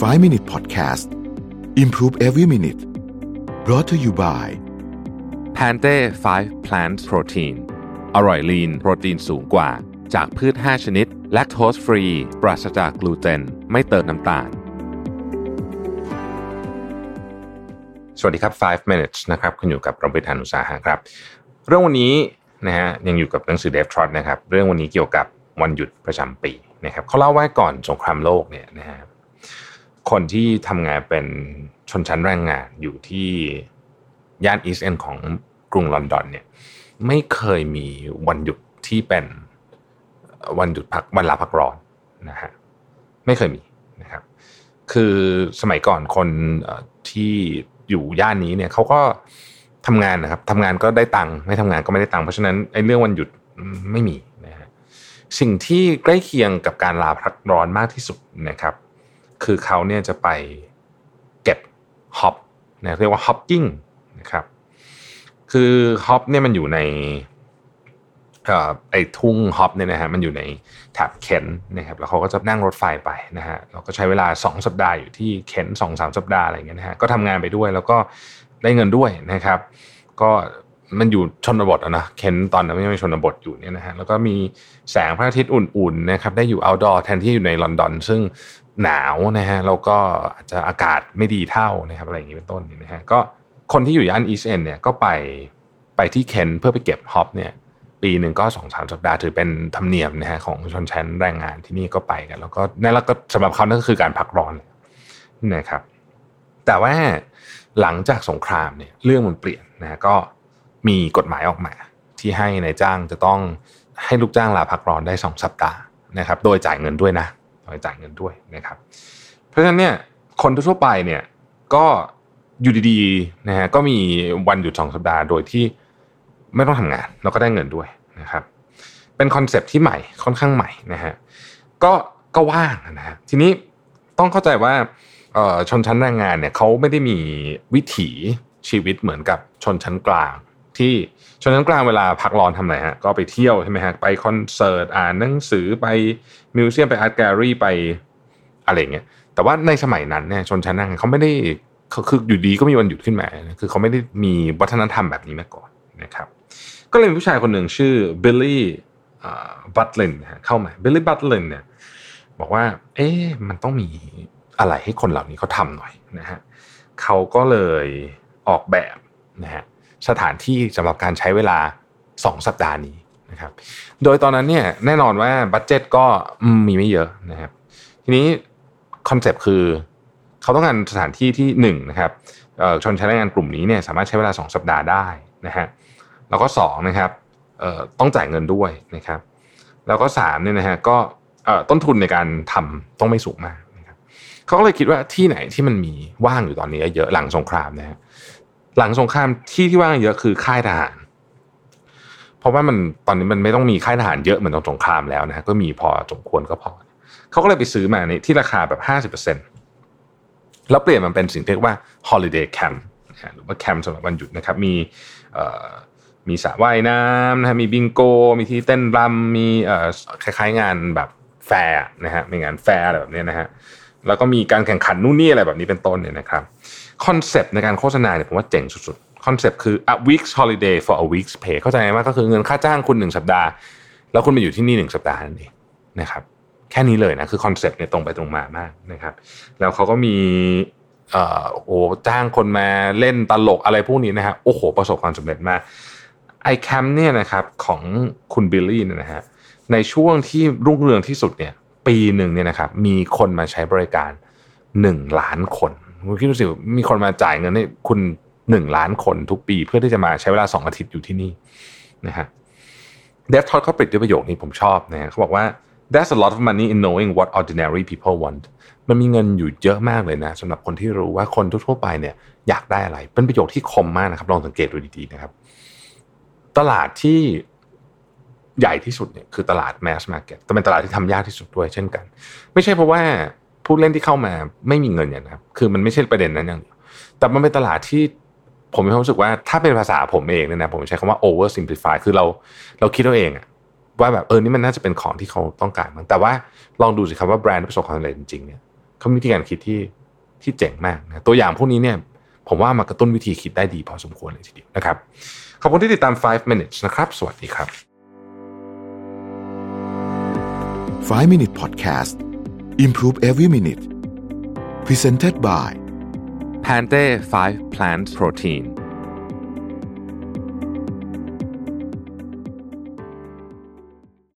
5 Minute Podcast Improve Every Minute brought to you by แพนเต้5 Plant Protein อร่อยลีนโปรตีนสูงกว่า จากพืช 5 ชนิด แลคโตสฟรี ปราศจากกลูเตน ไม่เติมน้ำตาล สวัสดีครับ 5 minutes นะครับ คุณอยู่กับรบิทานุสาหะครับ เรื่องวันนี้นะฮะยังอยู่กับหนังสือเดฟทรอตนะครับ เรื่องวันนี้เกี่ยวกับวันหยุดประจำปีนะครับเขาเล่าว่าก่อนสงครามโลกเนี่ยนะฮะ คนที่ทำงานเป็นชนชั้นแรงงานอยู่ที่ย่านอีสต์เอนของกรุงลอนดอนเนี่ยไม่เคยมีวันหยุดที่เป็นวันหยุดพักวันลาพักร้อนนะฮะไม่เคยมีนะครับ คือสมัยก่อนคนที่อยู่ย่านนี้เนี่ยเขาก็ทำงานนะครับทำงานก็ได้ตังค์ไม่ทำงานก็ไม่ได้ตังค์เพราะฉะนั้นไอ้เรื่องวันหยุดไม่มีนะฮะสิ่งที่ใกล้เคียงกับการลาพักร้อนมากที่สุดนะครับ คือเขาเนี่ยจะไปเก็บ hop นะเรียกว่า hop picking นะครับคือ hop เนี่ยมันอยู่ในไอ้ทุ่ง hop เนี่ยนะฮะมันอยู่ในแถบเคนนะครับแล้วเขาก็จะนั่งรถไฟไปนะฮะเราก็ใช้เวลา 2 สัปดาห์อยู่ที่เคนสองสามสัปดาห์อะไรอย่างเงี้ยนะฮะก็ทำงานไปด้วยแล้วก็ได้เงินด้วยนะครับ ก็มันอยู่ชนบทอะนะเคนตอนนั้นไม่ใช่ชนบทอยู่เนี่ยนะฮะแล้วก็มีแสงพระอาทิตย์อุ่นๆนะครับได้อยู่ outdoor แทนที่อยู่ในลอนดอน ซึ่ง หนาวนะฮะแล้วก็อาจจะอากาศไม่ดีเท่านะครับอะไรอย่างนี้เป็นต้นนะฮะก็คนที่อยู่ย่านอีสเอนเนี่ยก็ไปไปที่เคนเพื่อไปเก็บฮอปเนี่ยปีหนึ่งก็สองสามสัปดาห์ถือเป็นธรรมเนียมนะฮะของชนชั้นแรงงานที่นี่ก็ไปกัน แล้วก็นั่นแล้วก็สำหรับเขานั่นก็คือการพักร้อนนะครับ แต่ว่าหลังจากสงครามเนี่ยเรื่องมันเปลี่ยนนะฮะก็มีกฎหมายออกมา ที่ให้ในายจ้างจะต้องให้ลูกจ้างลาพักร้อนได้สองสัปดาห์นะครับ โดยจ่ายเงินด้วยนะ โดยจ่ายเงินด้วยนะครับ เพราะฉะนั้นเนี่ยคนทั่วไปเนี่ยก็อยู่ดีๆนะฮะก็มีวันหยุดสองสัปดาห์โดยที่ไม่ต้องทำงานแล้วก็ได้เงินด้วยนะครับ เป็นคอนเซปที่ใหม่ค่อนข้างใหม่นะฮะก็ก็ว่างนะฮะทีนี้ต้องเข้าใจว่าชนชั้นแรงงานเนี่ยเขาไม่ได้มีวิถีชีวิตเหมือนกับชนชั้นกลาง ที่ชนชั้นกลางเวลาพักร้อนทำอะไรฮะก็ไปเที่ยวใช่ไหมฮะไปคอนเสิร์ตอ่านหนังสือไปมิวเซียมไปอาร์ตแกลลี่ไปอะไรเงี้ยแต่ว่าในสมัยนั้นเนี่ยชนชั้นแรงงานเขาไม่ได้คืออยู่ดีก็มีวันหยุดขึ้นมาคือเขาไม่ได้มีวัฒนธรรมแบบนี้มาก่อนนะครับก็เลยมีผู้ชายคนหนึ่งชื่อบิลลี่บัตลินเข้ามาบิลลี่บัตลินเนี่ยบอกว่า เอ๊ะมันต้องมีอะไรให้คนเหล่านี้เขาทำหน่อยนะฮะเขาก็เลยออกแบบนะฮะ สถานที่สำหรับการใช้เวลา 2 สัปดาห์นี้นะครับ โดยตอนนั้นเนี่ยแน่นอนว่า budget ก็มีไม่เยอะนะครับ ทีนี้คอนเซปต์คือเขาต้องการสถานที่ที่หนึ่งนะครับชนชั้นแรงงานกลุ่มนี้เนี่ยสามารถใช้เวลา 2 สัปดาห์ได้นะฮะแล้วก็2นะครับต้องจ่ายเงินด้วยนะครับ แล้วก็3เนี่ยนะฮะก็ต้นทุนในการทำต้องไม่สูงมากนะครับเขาก็เลยคิดว่าที่ไหนที่มันมีว่างอยู่ตอนนี้เยอะหลังสงครามนะฮะ หลังสงครามที่ที่ว่างเยอะคือค่ายทหาร เพราะว่ามันตอนนี้มันไม่ต้องมีค่ายทหารเยอะเหมือนตอนสงครามแล้วนะก็มีพอสมควรก็พอเขาก็เลยไปซื้อมาในที่ราคาแบบห้าสิบเปอร์เซ็นตแล้วเปลี่ยนมันเป็นสิ่งที่เรียกว่า holiday camp หรือว่าแคมป์สำหรับวันหยุดนะครับ มีมีสระว่ายน้ำนะฮะมีบิงโก มีที่เต้นรำมีคล้ายๆงานแบบแฟร์นะฮะมีงานแฟร์อะไรแบบนี้นะฮะแล้วก็มีการแข่งขันนู่นนี่อะไรแบบนี้เป็นต้นเนี่ยนะครับ คอนเซปต์ในการโฆษณาเนี่ยผมว่าเจ๋งสุดๆคอนเซปต์คือ a week's holiday for a week's pay เข้าใจไหมว่าก็คือเงินค่าจ้างคุณหนึ่งสัปดาห์ แล้วคุณไปอยู่ที่นี่หนึ่งสัปดาห์นั่นเองนะครับแค่นี้เลยนะคือคอนเซปต์เนี่ยตรงไปตรงมามากนะครับแล้วเขาก็มีเอ่อโอ้จ้างคนมาเล่นตลกอะไรพวกนี้นะฮะโอ้โห ประสบความสำเร็จมากไอแคมเนี่ยนะครับของคุณบิลลี่เนี่ยนะฮะในช่วงที่รุ่งเรืองที่สุดเนี่ยปีหนึ่งเนี่ยนะครับมีคนมาใช้บริการหนึ่งล้านคน คุณคิดดูสิมีคนมาจ่ายเงินให้คุณหนึ่งล้านคนทุกปี เพื่อที่จะมาใช้เวลาสองอาทิตย์อยู่ที่นี่นะฮะเดฟทอดเขาปิดด้วยประโยคนี้ผมชอบนะเขาบอกว่า There's a lot of money in knowing what ordinary people want มันมีเงินอยู่เยอะมากเลยนะสำหรับคนที่รู้ว่าคนทั่วไปเนี่ยอยากได้อะไร เป็นประโยคที่คมมากนะครับ ลองสังเกตดูดีๆนะครับ ตลาดที่ใหญ่ที่สุดเนี่ยคือตลาด mass market แต่เป็นตลาดที่ทำยากที่สุดด้วยเช่นกัน ไม่ใช่เพราะว่า ผู้เล่นที่เข้ามาไม่มีเงินอย่างนะครับคือมันไม่ใช่ประเด็นนั้นอย่างเดียวแต่มันเป็นตลาดที่ผมมีความรู้สึกว่าถ้าเป็นภาษาผมเองเนี่ยนะผมใช้คำว่า over simplify คือเราเราคิดเอาเองอะว่าแบบเออนี่มันน่าจะเป็นของที่เขาต้องการมั้งแต่ว่าลองดูสิครับว่าแบรนด์ประสบความสำเร็จจริงๆเนี่ยเขามีวิธีการคิดที่ที่เจ๋งมากนะตัวอย่างพวกนี้เนี่ยผมว่ามากระตุ้นวิธีคิดได้ดีพอสมควรเลยทีเดียวนะครับขอบคุณที่ติดตาม 5 minutes นะครับ สวัสดีครับ 5 Minute Podcast Improve Every Minute. Presented by Pante 5 Plant Protein